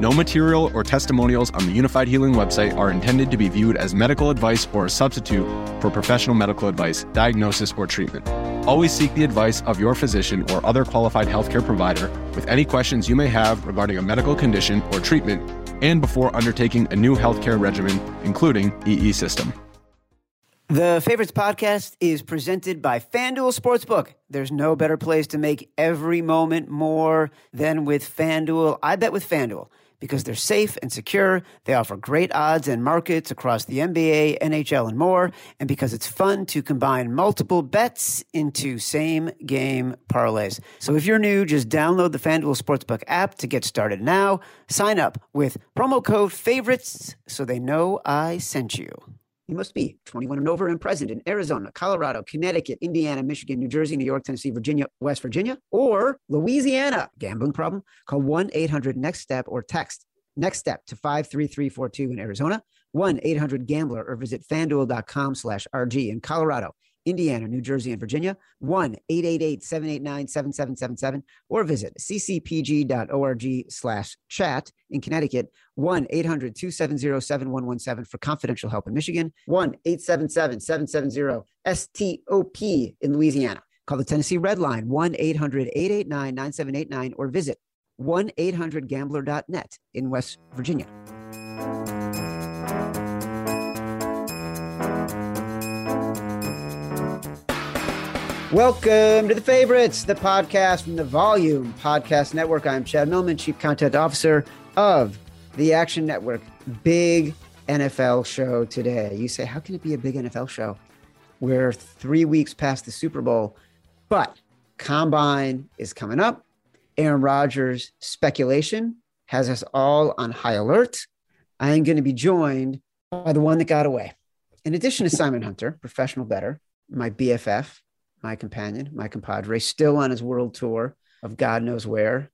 No material or testimonials on the Unifyd Healing website are intended to be viewed as medical advice or a substitute for professional medical advice, diagnosis, or treatment. Always seek the advice of your physician or other qualified healthcare provider with any questions you may have regarding a medical condition or treatment and before undertaking a new healthcare regimen, including EE system. The Favorites podcast is presented by FanDuel Sportsbook. There's no better place to make every moment more than with FanDuel. I bet with FanDuel because they're safe and secure. They offer great odds and markets across the NBA, NHL, and more. And because it's fun to combine multiple bets into same game parlays. So if you're new, just download the FanDuel Sportsbook app to get started now. Sign up with promo code favorites so they know I sent you. You must be 21 and over and present in Arizona, Colorado, Connecticut, Indiana, Michigan, New Jersey, New York, Tennessee, Virginia, West Virginia, or Louisiana. Gambling problem? Call 1 800 NEXT STEP or text NEXT STEP to 53342 in Arizona, 1 800 Gambler, or visit fanduel.com slash RG in Colorado. Indiana, New Jersey, and Virginia, 1 888 789 7777, or visit ccpg.org slash chat in Connecticut, 1 800 270 7117 for confidential help in Michigan, 1 877 770 STOP in Louisiana. Call the Tennessee Red Line, 1 800 889 9789, or visit 1 800 gambler.net in West Virginia. Welcome to the favorites, the podcast from the Volume Podcast Network. I'm Chad Millman, Chief Content Officer of the Action Network. Big NFL show today. You say, how can it be a big NFL show? We're three weeks past the Super Bowl, but Combine is coming up. Aaron Rodgers speculation has us all on high alert. I am going to be joined by the one that got away. In addition to Simon Hunter, professional bettor, my BFF, my companion, my compadre, still on his world tour of God knows where.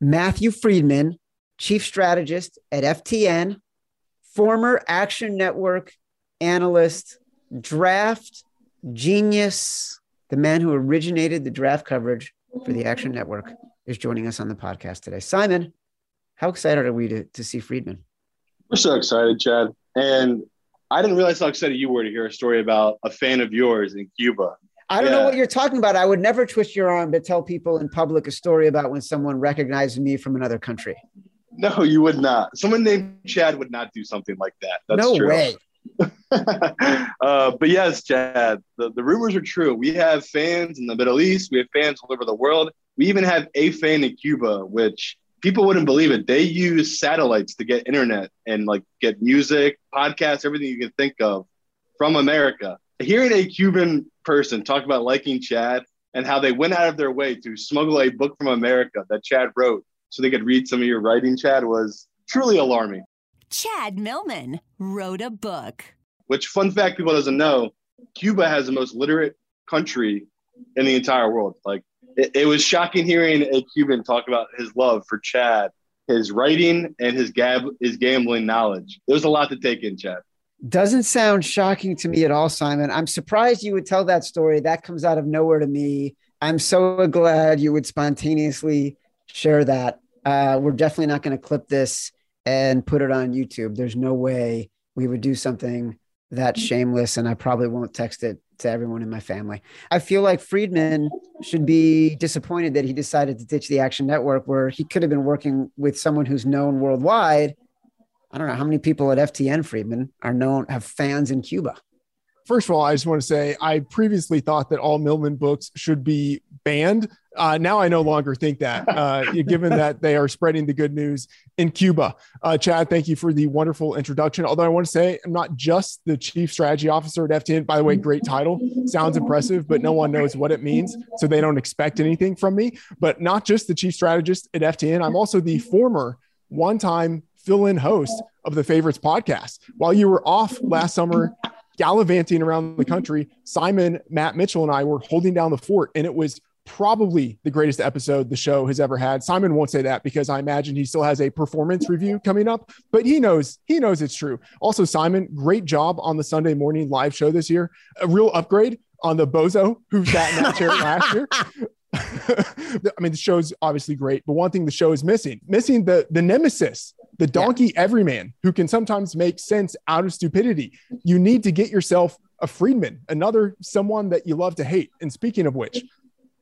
Matthew Freedman, chief strategist at FTN, former Action Network analyst, draft genius, the man who originated the draft coverage for the Action Network, is joining us on the podcast today. Simon, how excited are we to, to see Freedman? We're so excited, Chad. And I didn't realize how excited you were to hear a story about a fan of yours in Cuba. I don't yeah. know what you're talking about. I would never twist your arm to tell people in public a story about when someone recognized me from another country. No, you would not. Someone named Chad would not do something like that. That's no true. way. uh, but yes, Chad, the, the rumors are true. We have fans in the Middle East. We have fans all over the world. We even have a fan in Cuba, which people wouldn't believe it. They use satellites to get internet and like get music, podcasts, everything you can think of from America. Hearing a Cuban person talk about liking Chad and how they went out of their way to smuggle a book from America that Chad wrote so they could read some of your writing, Chad, was truly alarming. Chad Millman wrote a book. Which, fun fact people doesn't know, Cuba has the most literate country in the entire world. Like, it, it was shocking hearing a Cuban talk about his love for Chad, his writing, and his gab his gambling knowledge. There was a lot to take in, Chad. Doesn't sound shocking to me at all, Simon. I'm surprised you would tell that story. That comes out of nowhere to me. I'm so glad you would spontaneously share that. Uh, we're definitely not going to clip this and put it on YouTube. There's no way we would do something that shameless, and I probably won't text it to everyone in my family. I feel like Freedman should be disappointed that he decided to ditch the Action Network, where he could have been working with someone who's known worldwide I don't know how many people at FTN Freedman are known have fans in Cuba. First of all, I just want to say I previously thought that all Millman books should be banned Uh, now I no longer think that, uh, given that they are spreading the good news in Cuba. Uh, Chad, thank you for the wonderful introduction. Although I want to say I'm not just the chief strategy officer at FTN. By the way, great title. Sounds impressive, but no one knows what it means. So they don't expect anything from me. But not just the chief strategist at FTN, I'm also the former one time fill in host of the Favorites podcast. While you were off last summer gallivanting around the country, Simon, Matt Mitchell, and I were holding down the fort, and it was probably the greatest episode the show has ever had. Simon won't say that because I imagine he still has a performance review coming up, but he knows he knows it's true. Also, Simon, great job on the Sunday morning live show this year. A real upgrade on the bozo who sat in that chair last year. I mean, the show's obviously great, but one thing the show is missing, missing the the nemesis, the donkey yeah. everyman who can sometimes make sense out of stupidity. You need to get yourself a Freedman, another someone that you love to hate. And speaking of which,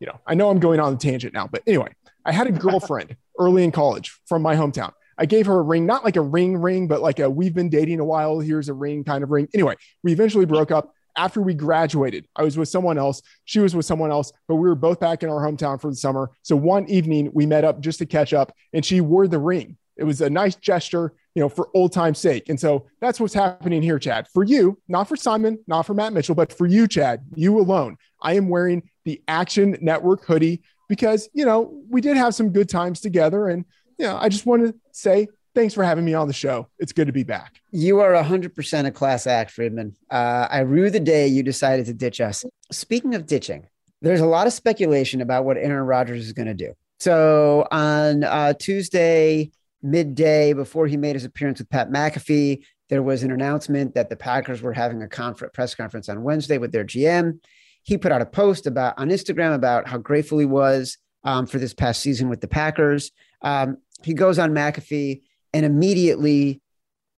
you know, I know I'm going on a tangent now, but anyway, I had a girlfriend early in college from my hometown. I gave her a ring, not like a ring ring, but like a we've been dating a while. Here's a ring kind of ring. Anyway, we eventually broke up after we graduated. I was with someone else. She was with someone else, but we were both back in our hometown for the summer. So one evening we met up just to catch up and she wore the ring. It was a nice gesture, you know, for old time's sake. And so that's what's happening here, Chad. For you, not for Simon, not for Matt Mitchell, but for you, Chad, you alone. I am wearing the Action Network hoodie because, you know, we did have some good times together. And, you know, I just want to say thanks for having me on the show. It's good to be back. You are 100% a class act, Freedman. Uh, I rue the day you decided to ditch us. Speaking of ditching, there's a lot of speculation about what Aaron Rodgers is going to do. So on uh, Tuesday, midday, before he made his appearance with Pat McAfee, there was an announcement that the Packers were having a press conference on Wednesday with their GM. He put out a post about on Instagram about how grateful he was um, for this past season with the Packers. Um, he goes on McAfee and immediately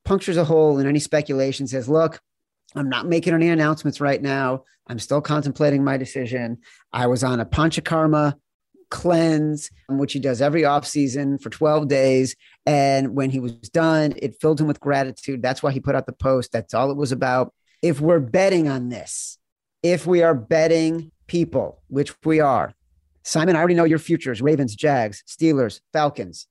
punctures a hole in any speculation, says, Look, I'm not making any announcements right now. I'm still contemplating my decision. I was on a panchakarma cleanse, which he does every off season for 12 days. And when he was done, it filled him with gratitude. That's why he put out the post. That's all it was about. If we're betting on this, if we are betting people, which we are, Simon, I already know your futures Ravens, Jags, Steelers, Falcons.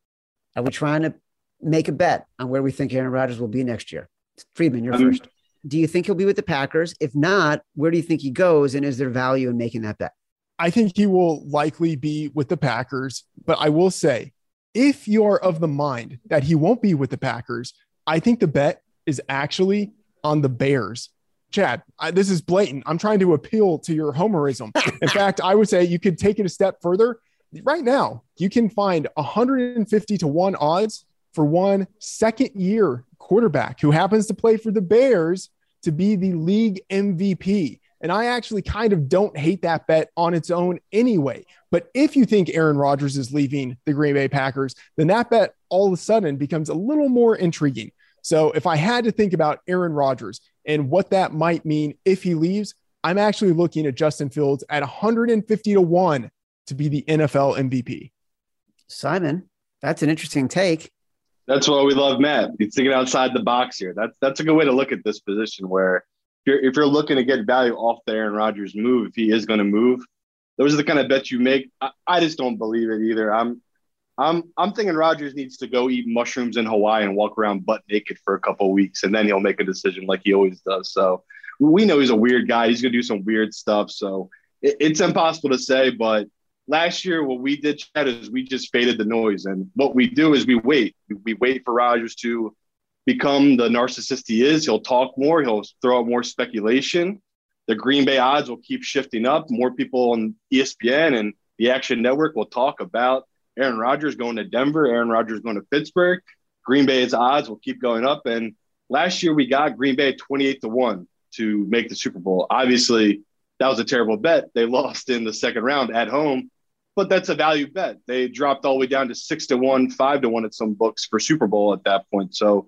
Are we trying to make a bet on where we think Aaron Rodgers will be next year. Freedman, you're um, first. Do you think he'll be with the Packers? If not, where do you think he goes? And is there value in making that bet? I think he will likely be with the Packers. But I will say, if you're of the mind that he won't be with the Packers, I think the bet is actually on the Bears. Chad, I, this is blatant. I'm trying to appeal to your homerism. In fact, I would say you could take it a step further. Right now, you can find 150 to 1 odds for one second year quarterback who happens to play for the Bears to be the league MVP. And I actually kind of don't hate that bet on its own anyway. But if you think Aaron Rodgers is leaving the Green Bay Packers, then that bet all of a sudden becomes a little more intriguing. So if I had to think about Aaron Rodgers and what that might mean if he leaves, I'm actually looking at Justin Fields at 150 to 1 to be the NFL MVP. Simon, that's an interesting take. That's why we love Matt. He's thinking outside the box here. That's that's a good way to look at this position. Where if you're if you're looking to get value off the Aaron Rodgers move, if he is going to move, those are the kind of bets you make. I, I, just don't believe it either. I'm I'm I'm thinking Rodgers needs to go eat mushrooms in Hawaii and walk around butt naked for a couple weeks, and then he'll make a decision like he always does. So we know he's a weird guy. He's going to do some weird stuff. So it, it's impossible to say, but last year, what we did, Chad, is we just faded the noise. And what we do is we wait. We wait for Rodgers to become the narcissist he is. He'll talk more. He'll throw out more speculation. The Green Bay odds will keep shifting up. More people on ESPN and the Action Network will talk about Aaron Rodgers going to Denver, Aaron Rodgers going to Pittsburgh. Green Bay's odds will keep going up. And last year we got Green Bay 28 to 1 to make the Super Bowl. Obviously, that was a terrible bet. They lost in the second round at home but that's a value bet. They dropped all the way down to six to one, five to one at some books for Super Bowl at that point. So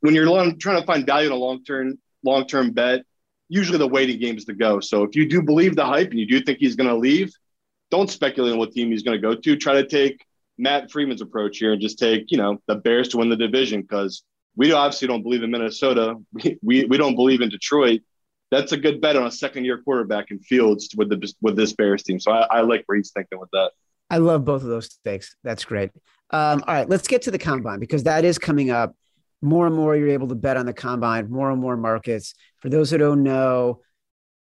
when you're trying to find value in a long term long term bet, usually the waiting game is to go. So if you do believe the hype and you do think he's going to leave, don't speculate on what team he's going to go to. Try to take Matt Freedman's approach here and just take you know the Bears to win the division because we obviously don't believe in Minnesota. We, we, we don't believe in Detroit that's a good bet on a second year quarterback in Fields with the with this Bears team. So I, I like where he's thinking with that. I love both of those takes. That's great. Um, all right, let's get to the combine because that is coming up. More and more, you're able to bet on the combine. More and more markets. For those who don't know,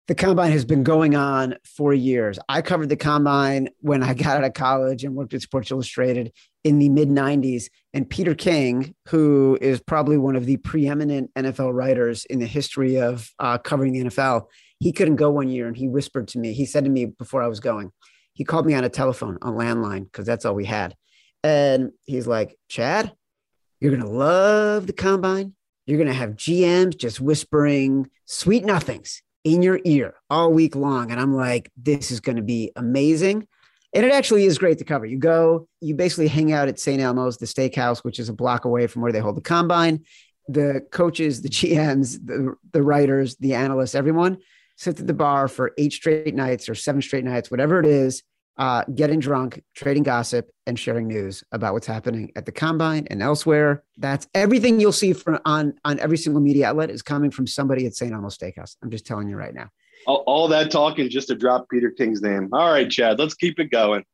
the combine has been going on for years. I covered the combine when I got out of college and worked at Sports Illustrated in the mid 90s. And Peter King, who is probably one of the preeminent NFL writers in the history of uh, covering the NFL, he couldn't go one year and he whispered to me, he said to me before I was going, he called me on a telephone, on landline, because that's all we had. And he's like, Chad, you're going to love the combine. You're going to have GMs just whispering sweet nothings in your ear all week long. And I'm like, this is going to be amazing. And it actually is great to cover. You go, you basically hang out at St. Elmo's, the steakhouse, which is a block away from where they hold the combine. The coaches, the GMs, the, the writers, the analysts, everyone sit at the bar for eight straight nights or seven straight nights, whatever it is, uh, getting drunk, trading gossip, and sharing news about what's happening at the combine and elsewhere. That's everything you'll see from on on every single media outlet is coming from somebody at St. Elmo's Steakhouse. I'm just telling you right now. All, all that talking just to drop Peter King's name. All right, Chad, let's keep it going.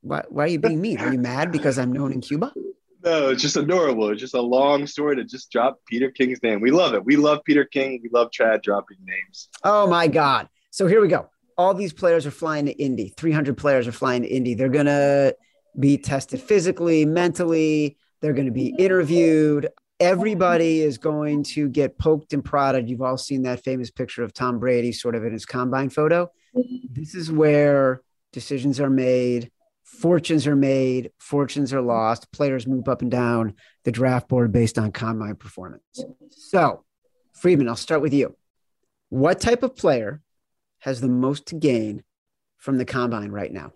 Why, why are you being mean? Are you mad because I'm known in Cuba? No, it's just adorable. It's just a long story to just drop Peter King's name. We love it. We love Peter King. We love Chad dropping names. Oh my God. So here we go. All these players are flying to Indy. 300 players are flying to Indy. They're going to be tested physically, mentally. They're going to be interviewed. Everybody is going to get poked and prodded. You've all seen that famous picture of Tom Brady sort of in his combine photo. This is where decisions are made fortunes are made, fortunes are lost, players move up and down the draft board based on combine performance. So, Freedman, I'll start with you. What type of player has the most to gain from the combine right now?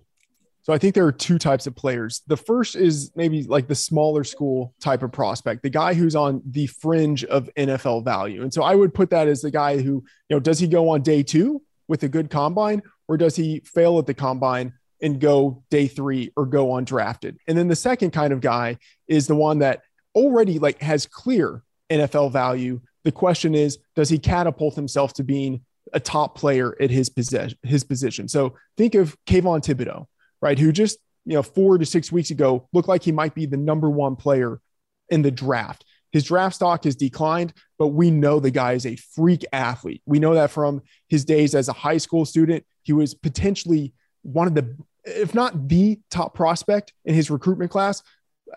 So I think there are two types of players. The first is maybe like the smaller school type of prospect, the guy who's on the fringe of NFL value. And so I would put that as the guy who, you know, does he go on day two with a good combine or does he fail at the combine and go day three or go undrafted. And then the second kind of guy is the one that already like has clear NFL value. The question is, does he catapult himself to being a top player at his his position? So think of Kayvon Thibodeaux, right? Who just, you know, four to six weeks ago looked like he might be the number one player in the draft. His draft stock has declined, but we know the guy is a freak athlete. We know that from his days as a high school student. He was potentially one of the, if not the top prospect in his recruitment class,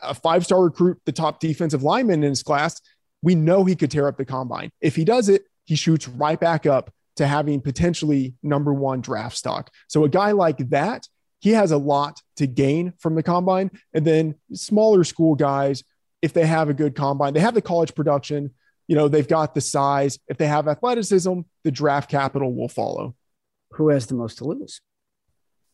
a five star recruit, the top defensive lineman in his class. We know he could tear up the combine. If he does it, he shoots right back up to having potentially number one draft stock. So a guy like that, he has a lot to gain from the combine. And then smaller school guys, if they have a good combine, they have the college production, you know, they've got the size. If they have athleticism, the draft capital will follow. Who has the most to lose?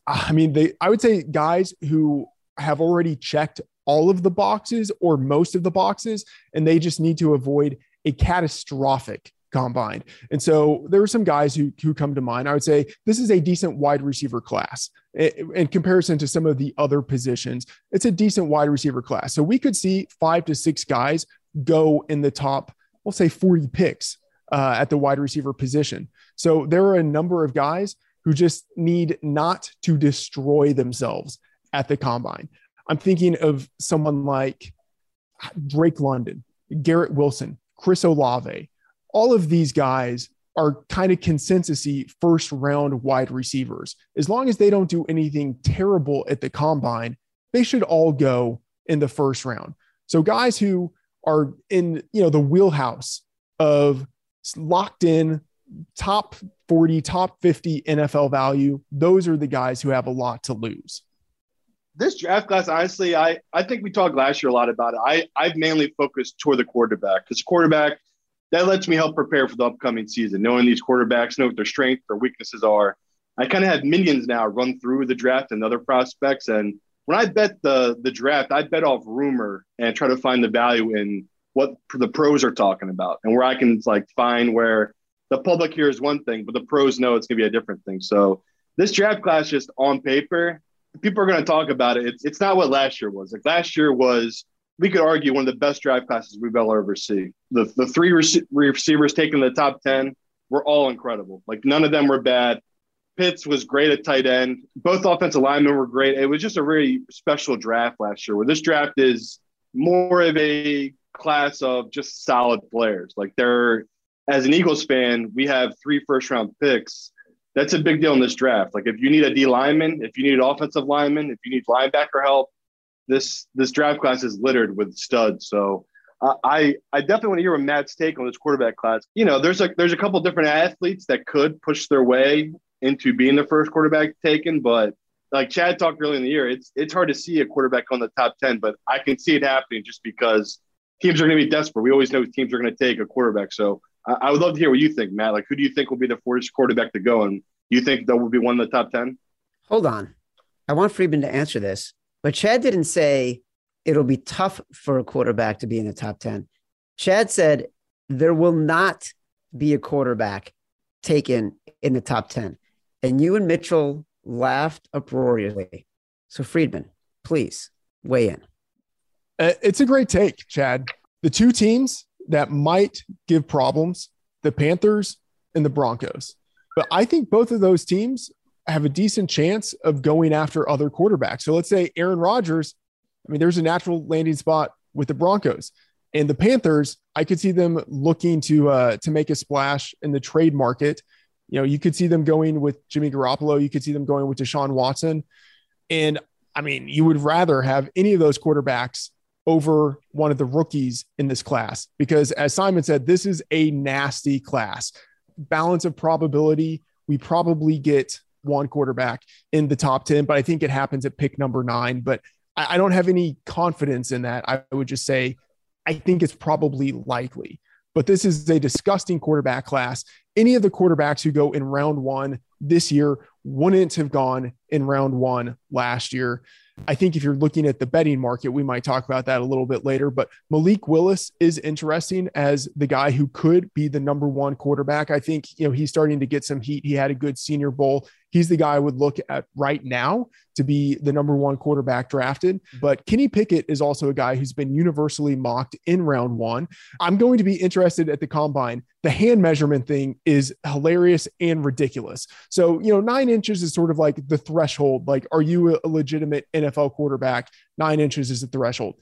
Uh, I mean, they I would say guys who have already checked all of the boxes or most of the boxes, and they just need to avoid a catastrophic combine. And so there are some guys who who come to mind. I would say this is a decent wide receiver class in comparison to some of the other positions. It's a decent wide receiver class. So we could see five to six guys go in the top, we'll say 40 picks uh, at the wide receiver position. So there are a number of guys who just need not to destroy themselves at the combine. I'm thinking of someone like Drake London, Garrett Wilson, Chris Olave. All of these guys are kind of consensusy first round wide receivers. As long as they don't do anything terrible at the combine, they should all go in the first round. So guys who are in, you know, the wheelhouse of locked in top 40, top 50 NFL value, those are the guys who have a lot to lose. This draft class, honestly, I, I think we talked last year a lot about it. I, I've mainly focused toward the quarterback because quarterback, that lets me help prepare for the upcoming season, knowing these quarterbacks, know what their strengths, their weaknesses are. I kind of have minions now run through the draft and other prospects. And when I bet the the draft, I bet off rumor and try to find the value in what the pros are talking about and where I can like find where the public hears one thing, but the pros know it's going to be a different thing. So this draft class, just on paper, people are going to talk about it. It's, it's not what last year was. Like last year was, we could argue one of the best draft classes we've ever seen. The the three rec- receivers taken in the top ten were all incredible. Like none of them were bad. Pitts was great at tight end. Both offensive linemen were great. It was just a really special draft last year where this draft is more of a class of just solid players. Like they're, as an Eagles fan, we have three first round picks. That's a big deal in this draft. Like if you need a D lineman, if you need offensive lineman, if you need linebacker help, this this draft class is littered with studs. So uh, I I definitely want to hear what Matt's take on this quarterback class. You know, there's a there's a couple different athletes that could push their way into being the first quarterback taken, but like Chad talked earlier in the year, it's it's hard to see a quarterback on the top ten, but I can see it happening just because teams are going to be desperate. We always know teams are going to take a quarterback. So I, I, would love to hear what you think, Matt. Like, who do you think will be the first quarterback to go, and do you think that will be one of the top ten? Hold on, I want Freedman to answer this, but Chad didn't say it'll be tough for a quarterback to be in the top ten. Chad said there will not be a quarterback taken in the top ten, and you and Mitchell laughed uproariously. So, Freedman, please weigh in. Uh, it's a great take, Chad. The two teams that might give problems the Panthers and the Broncos. But I think both of those teams have a decent chance of going after other quarterbacks. So let's say Aaron Rodgers, I mean, there's a natural landing spot with the Broncos. And the Panthers, I could see them looking to uh, to make a splash in the trade market you know, you could see them going with Jimmy Garoppolo. You could see them going with Deshaun Watson. And I mean, you would rather have any of those quarterbacks over one of the rookies in this class because, as Simon said, this is a nasty class. Balance of probability, we probably get one quarterback in the top 10, but I think it happens at pick number nine. But I, I don't have any confidence in that. I would just say I think it's probably likely but this is a disgusting quarterback class. Any of the quarterbacks who go in round one this year wouldn't have gone in round one last year. I think if you're looking at the betting market, we might talk about that a little bit later. But Malik Willis is interesting as the guy who could be the number one quarterback. I think, you know, he's starting to get some heat. He had a good senior bowl. He's the guy I would look at right now to be the number one quarterback drafted. But Kenny Pickett is also a guy who's been universally mocked in round one. I'm going to be interested at the combine. The hand measurement thing is hilarious and ridiculous. So, you know, nine inches is sort of like the threshold. Like, are you a legitimate NFL quarterback? Nine inches is the threshold.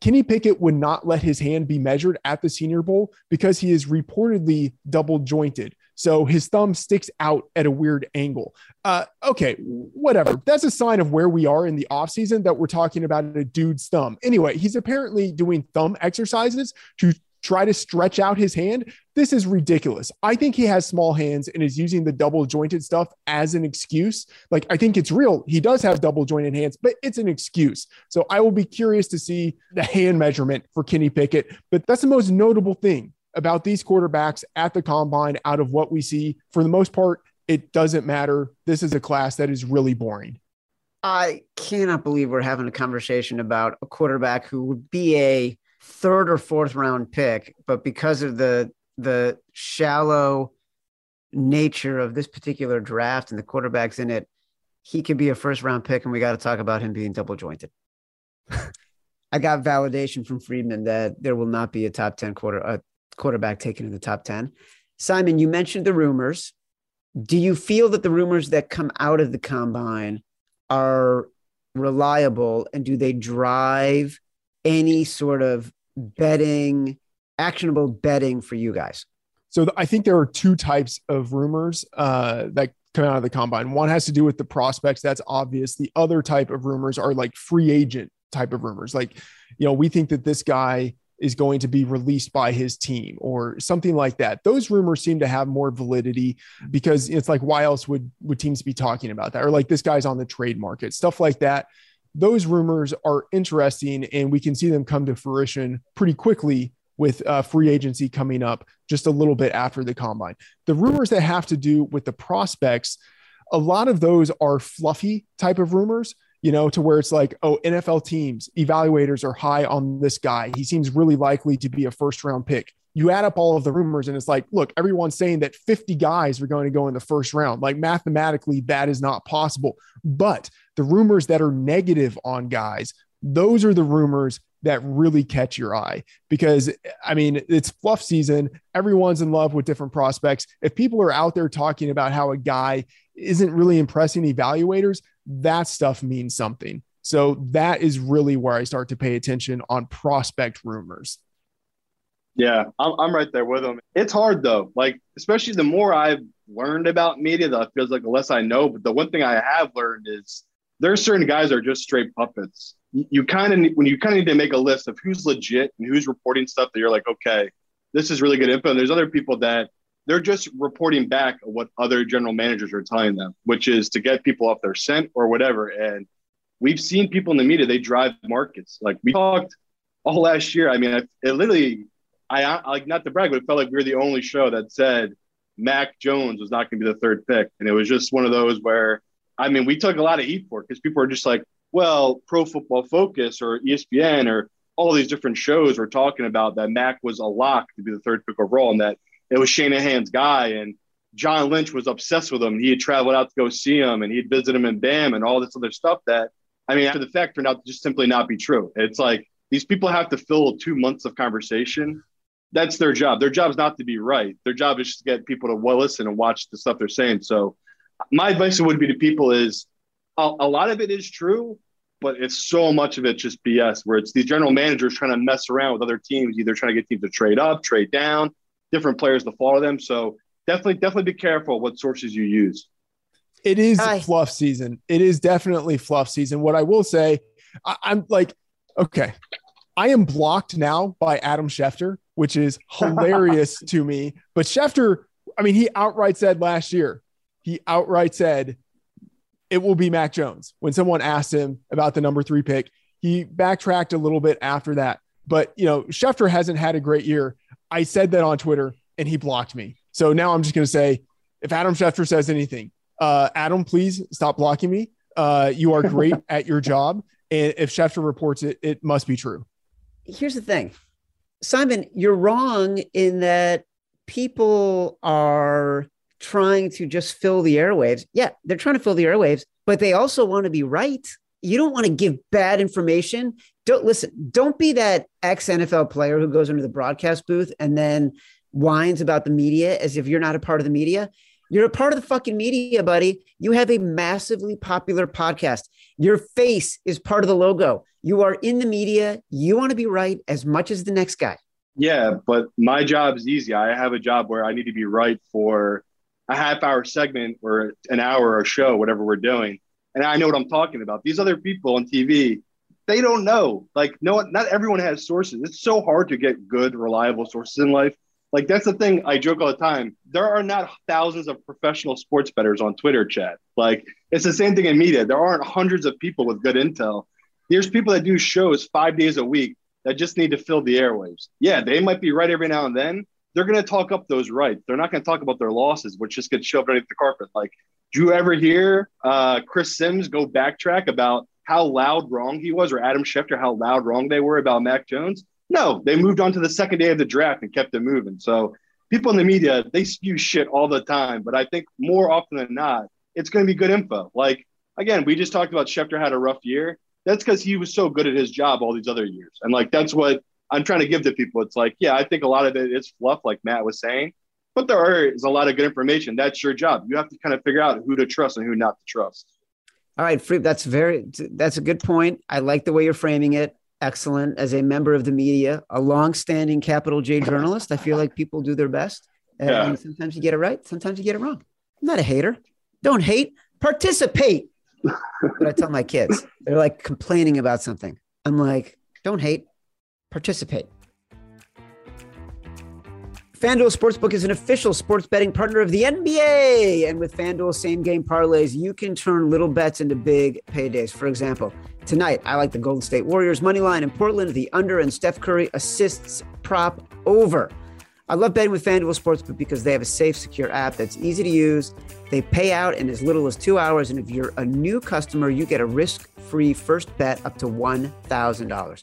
Kenny Pickett would not let his hand be measured at the Senior Bowl because he is reportedly double jointed. So his thumb sticks out at a weird angle. Uh, okay, whatever. That's a sign of where we are in the offseason that we're talking about a dude's thumb. Anyway, he's apparently doing thumb exercises to try to stretch out his hand. This is ridiculous. I think he has small hands and is using the double jointed stuff as an excuse. Like, I think it's real. He does have double jointed hands, but it's an excuse. So I will be curious to see the hand measurement for Kenny Pickett. But that's the most notable thing about these quarterbacks at the combine out of what we see. For the most part, it doesn't matter. This is a class that is really boring. I cannot believe we're having a conversation about a quarterback who would be a third or fourth round pick, but because of the the shallow nature of this particular draft and the quarterbacks in it, he could be a first round pick, and we got to talk about him being double jointed. I got validation from Freedman that there will not be a top 10 quarter, quarterback taken in the top 10. Simon, you mentioned the rumors. Do you feel that the rumors that come out of the combine are reliable and do they drive any sort of betting, actionable betting for you guys? So I think there are two types of rumors uh, that come out of the combine. One has to do with the prospects. That's obvious. The other type of rumors are like free agent type of rumors. Like, you know, we think that this guy is going to be released by his team or something like that. Those rumors seem to have more validity because it's like, why else would, would teams be talking about that? Or like this guy's on the trade market, stuff like that. Those rumors are interesting and we can see them come to fruition pretty quickly with uh, free agency coming up just a little bit after the combine. The rumors that have to do with the prospects, a lot of those are fluffy type of rumors you know, to where it's like, oh, NFL teams, evaluators are high on this guy. He seems really likely to be a first round pick. You add up all of the rumors, and it's like, look, everyone's saying that 50 guys are going to go in the first round. Like mathematically, that is not possible. But the rumors that are negative on guys, those are the rumors that really catch your eye because I mean, it's fluff season. Everyone's in love with different prospects. If people are out there talking about how a guy isn't really impressing evaluators, that stuff means something. So that is really where I start to pay attention on prospect rumors. Yeah, I'm, I'm right there with them. It's hard though. Like, especially the more I've learned about media, that feels like the less I know. But the one thing I have learned is there are certain guys that are just straight puppets. You, you kind of when you kind of need to make a list of who's legit and who's reporting stuff that you're like, okay, this is really good info. And there's other people that they're just reporting back what other general managers are telling them, which is to get people off their scent or whatever. And we've seen people in the media they drive markets. Like we talked all last year. I mean, it literally I like not to brag, but it felt like we were the only show that said Mac Jones was not going to be the third pick, and it was just one of those where I mean we took a lot of heat for because people are just like, well, Pro Football Focus or ESPN or all these different shows were talking about that Mac was a lock to be the third pick overall, and that it was Shanahan's guy, and John Lynch was obsessed with him. He had traveled out to go see him, and he'd visit him in Bam, and all this other stuff that I mean, after the fact turned out to just simply not be true. It's like these people have to fill two months of conversation that's their job. Their job is not to be right. Their job is just to get people to well listen and watch the stuff they're saying. So my advice would be to people is a, a lot of it is true, but it's so much of it just BS where it's these general managers trying to mess around with other teams, either trying to get teams to trade up, trade down, different players to follow them. So definitely, definitely be careful what sources you use. It is Hi. fluff season. It is definitely fluff season. What I will say, I, I'm like, okay, I am blocked now by Adam Schefter which is hilarious to me. But Schefter, I mean, he outright said last year, he outright said it will be Mac Jones. When someone asked him about the number three pick, he backtracked a little bit after that. But, you know, Schefter hasn't had a great year. I said that on Twitter and he blocked me. So now I'm just going to say if Adam Schefter says anything, uh, Adam, please stop blocking me. Uh, you are great at your job. And if Schefter reports it, it must be true. Here's the thing Simon, you're wrong in that people are trying to just fill the airwaves. Yeah, they're trying to fill the airwaves, but they also want to be right. You don't want to give bad information. Don't listen, don't be that ex NFL player who goes into the broadcast booth and then whines about the media as if you're not a part of the media. You're a part of the fucking media, buddy. You have a massively popular podcast. Your face is part of the logo. You are in the media. You want to be right as much as the next guy. Yeah, but my job is easy. I have a job where I need to be right for a half hour segment or an hour or show, whatever we're doing. And I know what I'm talking about. These other people on TV, they don't know. Like, no, not everyone has sources. It's so hard to get good, reliable sources in life. Like that's the thing I joke all the time. There are not thousands of professional sports bettors on Twitter chat. Like it's the same thing in media. There aren't hundreds of people with good intel. There's people that do shows five days a week that just need to fill the airwaves. Yeah, they might be right every now and then. They're going to talk up those rights. They're not going to talk about their losses, which just get shoved underneath the carpet. Like, do you ever hear uh, Chris Sims go backtrack about how loud wrong he was, or Adam Schefter how loud wrong they were about Mac Jones? No, they moved on to the second day of the draft and kept it moving. So people in the media, they spew shit all the time. But I think more often than not, it's going to be good info. Like, again, we just talked about Schefter had a rough year. That's because he was so good at his job all these other years. And like, that's what I'm trying to give to people. It's like, yeah, I think a lot of it is fluff, like Matt was saying, but there is a lot of good information. That's your job. You have to kind of figure out who to trust and who not to trust. All right, Freep, that's very that's a good point. I like the way you're framing it excellent as a member of the media, a long-standing capital J journalist. I feel like people do their best, and yeah. sometimes you get it right, sometimes you get it wrong. I'm not a hater. Don't hate. Participate. what I tell my kids, they're like complaining about something. I'm like, don't hate. Participate. FanDuel Sportsbook is an official sports betting partner of the NBA. And with FanDuel same game parlays, you can turn little bets into big paydays. For example, tonight, I like the Golden State Warriors money line in Portland, the under, and Steph Curry assists prop over. I love betting with FanDuel Sportsbook because they have a safe, secure app that's easy to use. They pay out in as little as two hours. And if you're a new customer, you get a risk free first bet up to $1,000.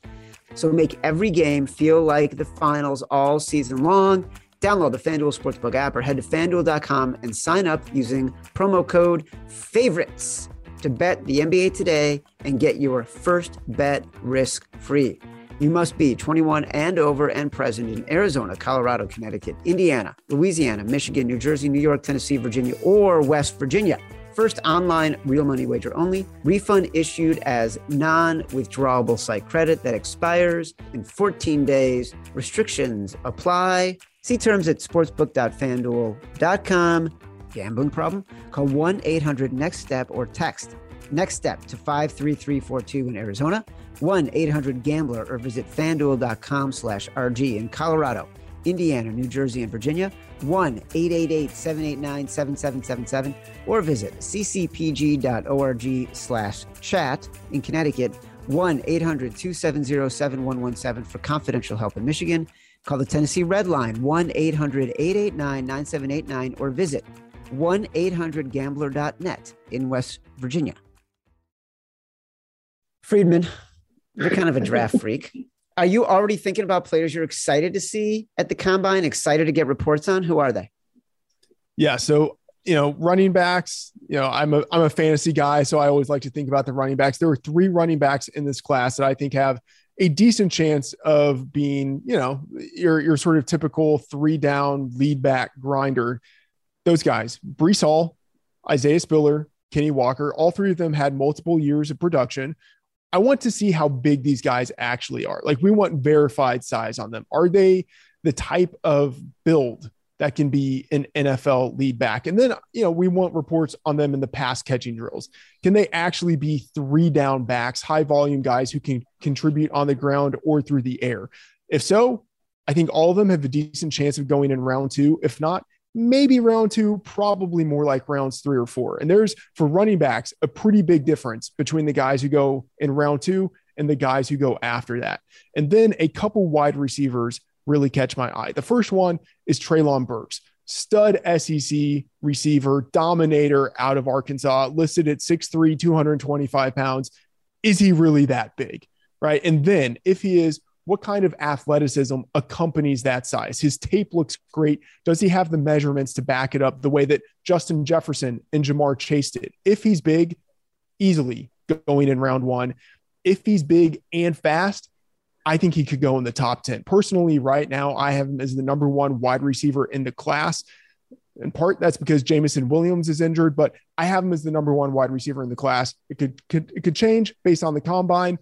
So make every game feel like the finals all season long. Download the FanDuel Sportsbook app or head to fanduel.com and sign up using promo code FAVORITES to bet the NBA today and get your first bet risk free. You must be 21 and over and present in Arizona, Colorado, Connecticut, Indiana, Louisiana, Michigan, New Jersey, New York, Tennessee, Virginia, or West Virginia. First online real money wager only. Refund issued as non withdrawable site credit that expires in 14 days. Restrictions apply. See terms at sportsbook.fanduel.com. Gambling problem? Call 1 800 NEXT STEP or text NEXT STEP to 53342 in Arizona, 1 800 Gambler, or visit fanduel.com slash RG in Colorado, Indiana, New Jersey, and Virginia, 1 888 789 7777, or visit ccpg.org slash chat in Connecticut, 1 800 270 7117 for confidential help in Michigan. Call the Tennessee Red Line, 1 800 889 9789, or visit 1 800 gambler.net in West Virginia. Freedman, you're kind of a draft freak. Are you already thinking about players you're excited to see at the combine, excited to get reports on? Who are they? Yeah. So, you know, running backs, you know, I'm a I'm a fantasy guy, so I always like to think about the running backs. There are three running backs in this class that I think have a decent chance of being, you know, your your sort of typical three down lead back grinder. Those guys, Breece Hall, Isaiah Spiller, Kenny Walker, all three of them had multiple years of production. I want to see how big these guys actually are. Like we want verified size on them. Are they the type of build that can be an NFL lead back? And then, you know, we want reports on them in the pass catching drills. Can they actually be three down backs, high volume guys who can contribute on the ground or through the air? If so, I think all of them have a decent chance of going in round two. If not, maybe round two, probably more like rounds three or four. And there's for running backs a pretty big difference between the guys who go in round two and the guys who go after that. And then a couple wide receivers really catch my eye. The first one is Treylon Burks, stud SEC receiver, dominator out of Arkansas, listed at 6'3, 225 pounds. Is he really that big? Right. And then if he is, what kind of athleticism accompanies that size? His tape looks great. Does he have the measurements to back it up the way that Justin Jefferson and Ja'Marr Chase did? If he's big, easily going in round one. If he's big and fast, I think he could go in the top 10. Personally, right now, I have him as the number one wide receiver in the class. In part, that's because Jameson Williams is injured, but I have him as the number one wide receiver in the class. It could, could it could change based on the combine,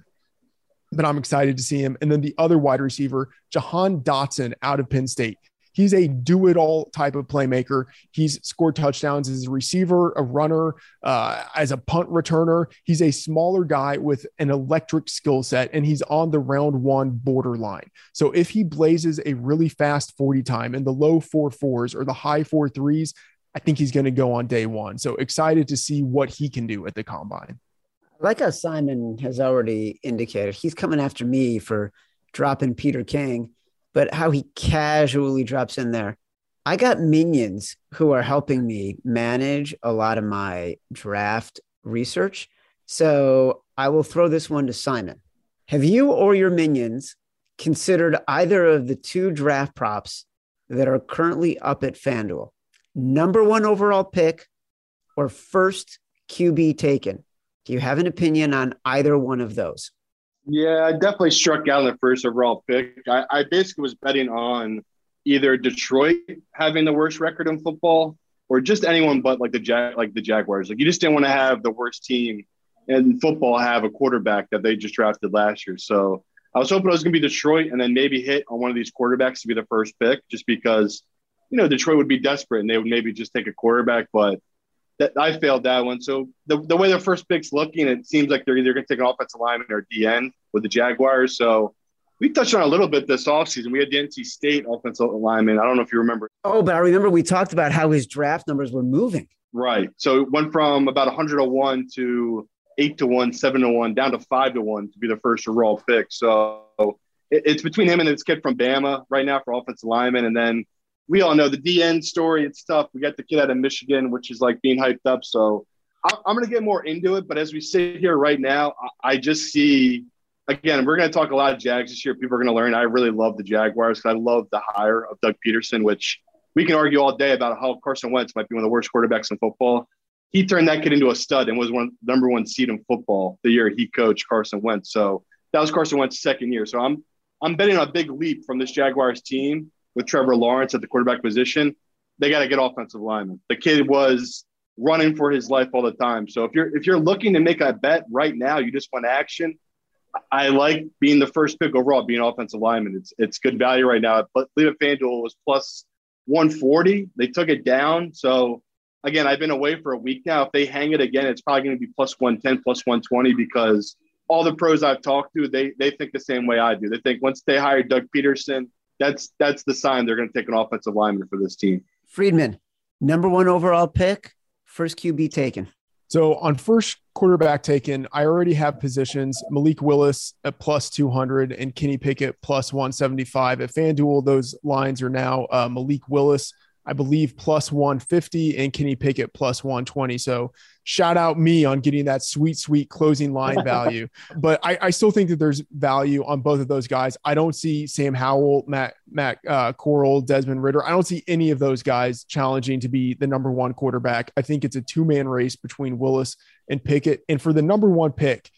but I'm excited to see him. And then the other wide receiver, Jahan Dotson out of Penn State. He's a do it all type of playmaker. He's scored touchdowns as a receiver, a runner, uh, as a punt returner. He's a smaller guy with an electric skill set, and he's on the round one borderline. So if he blazes a really fast 40 time in the low four fours or the high four threes, I think he's going to go on day one. So excited to see what he can do at the combine like how Simon has already indicated, he's coming after me for dropping Peter King, but how he casually drops in there. I got minions who are helping me manage a lot of my draft research. So I will throw this one to Simon. Have you or your minions considered either of the two draft props that are currently up at FanDuel? Number one overall pick or first QB taken? Do you have an opinion on either one of those? Yeah, I definitely struck out the first overall pick. I, I basically was betting on either Detroit having the worst record in football or just anyone but like the Jag like the Jaguars. Like you just didn't want to have the worst team in football have a quarterback that they just drafted last year. So I was hoping I was gonna be Detroit and then maybe hit on one of these quarterbacks to be the first pick, just because you know Detroit would be desperate and they would maybe just take a quarterback, but that I failed that one. So the, the way their first pick's looking, it seems like they're either going to take an offensive lineman or Aidan with the Jaguars. So we touched on a little bit this offseason. We had the NC State offensive lineman. I don't know if you remember. Oh, but I remember we talked about how his draft numbers were moving. Right. So it went from about 101 to eight to one, seven to one, down to five to one to be the first overall pick. So it, it's between him and this kid from Bama right now for offensive lineman. And then we all know the Aidan story. It's tough. We got the kid out of Michigan, which is like being hyped up. So I'm going to get more into it. But as we sit here right now, I just see again, we're going to talk a lot of Jags this year. People are going to learn. I really love the Jaguars because I love the hire of Doug Pederson, which we can argue all day about how Carson Wentz might be one of the worst quarterbacks in football. He turned that kid into a stud and was one number one seed in football the year he coached Carson Wentz. So that was Carson Wentz's second year. So I'm I'm betting on a big leap from this Jaguars team with Trevor Lawrence at the quarterback position, they got to get offensive linemen. The kid was running for his life all the time. So if you're if you're looking to make a bet right now, you just want action. I like being the first pick overall, being offensive lineman. It's it's good value right now. But Leave FanDuel was plus 140. They took it down. So again, I've been away for a week now. If they hang it again, it's probably going to be plus 110, plus 120 because all the pros I've talked to, they they think the same way I do. They think once they hire Doug Pederson, that's that's the sign they're going to take an offensive lineman for this team. Freedman, number one overall pick, first QB taken. So on first quarterback taken, I already have positions Malik Willis at plus 200 and Kenny Pickett plus 175. At FanDuel, those lines are now uh, Malik Willis I believe, plus 150 and Kenny Pickett plus 120. So shout out me on getting that sweet, sweet closing line value. but I, I, still think that there's value on both of those guys. I don't see Sam Howell, Matt, Matt uh, Corral, Desmond Ridder. I don't see any of those guys challenging to be the number one quarterback. I think it's a two man race between Willis and Pickett. And for the number one pick,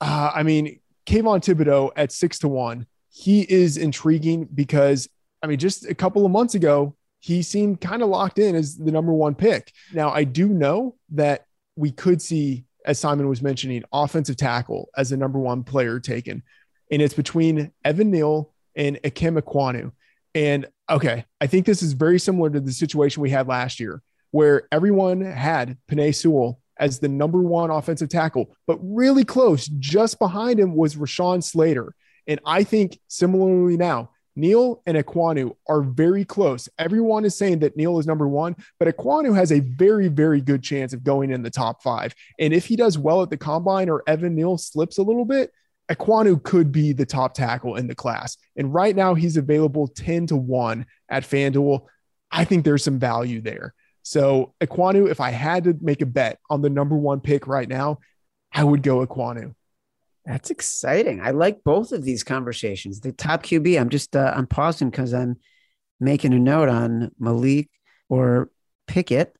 uh, I mean, Kayvon Thibodeaux at six to one, he is intriguing because I mean, just a couple of months ago, he seemed kind of locked in as the number one pick. Now, I do know that we could see, as Simon was mentioning, offensive tackle as the number one player taken. And it's between Evan Neal and Ikem Ekwonu. And okay, I think this is very similar to the situation we had last year, where everyone had Penei Sewell as the number one offensive tackle, but really close, just behind him was Rashawn Slater. And I think similarly now, Neal and Ekwonu are very close. Everyone is saying that Neal is number one, but Ekwonu has a very, very good chance of going in the top five. And if he does well at the combine or Evan Neal slips a little bit, Ekwonu could be the top tackle in the class. And right now he's available 10 to 1 at FanDuel. I think there's some value there. So Ekwonu, if I had to make a bet on the number one pick right now, I would go Ekwonu. That's exciting. I like both of these conversations. The top QB, I'm just uh, I'm pausing because I'm making a note on Malik or Pickett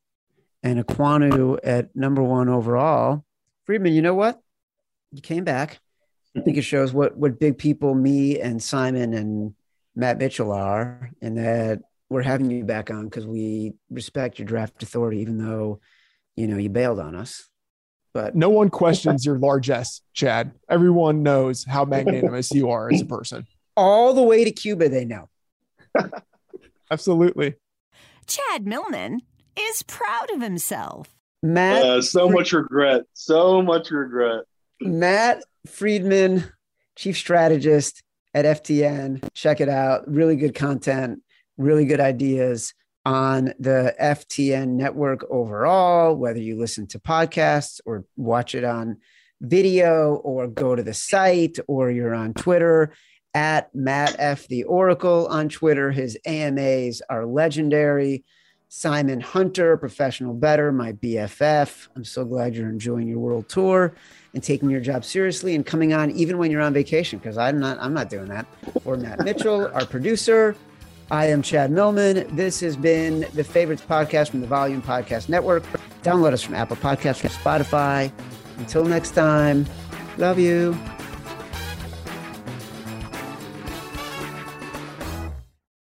and Ekwonu at number one overall. Freedman, you know what? You came back. I think it shows what what big people me and Simon and Matt Mitchell are, and that we're having you back on because we respect your draft authority, even though you know you bailed on us. But no one questions your largesse, Chad. Everyone knows how magnanimous you are as a person. All the way to Cuba, they know. Absolutely. Chad Millman is proud of himself. Matt, uh, so much regret. So much regret. Matt Freedman, chief strategist at FTN. Check it out. Really good content, really good ideas on the FTN network overall, whether you listen to podcasts or watch it on video or go to the site or you're on Twitter at Matt F. The Oracle on Twitter. His AMAs are legendary. Simon Hunter, professional bettor, my BFF. I'm so glad you're enjoying your world tour and taking your job seriously and coming on even when you're on vacation because I'm not I'm not doing that. Or Matt Mitchell, our producer, I am Chad Millman. This has been the Favorites Podcast from the Volume Podcast Network. Download us from Apple Podcasts, from Spotify. Until next time, love you.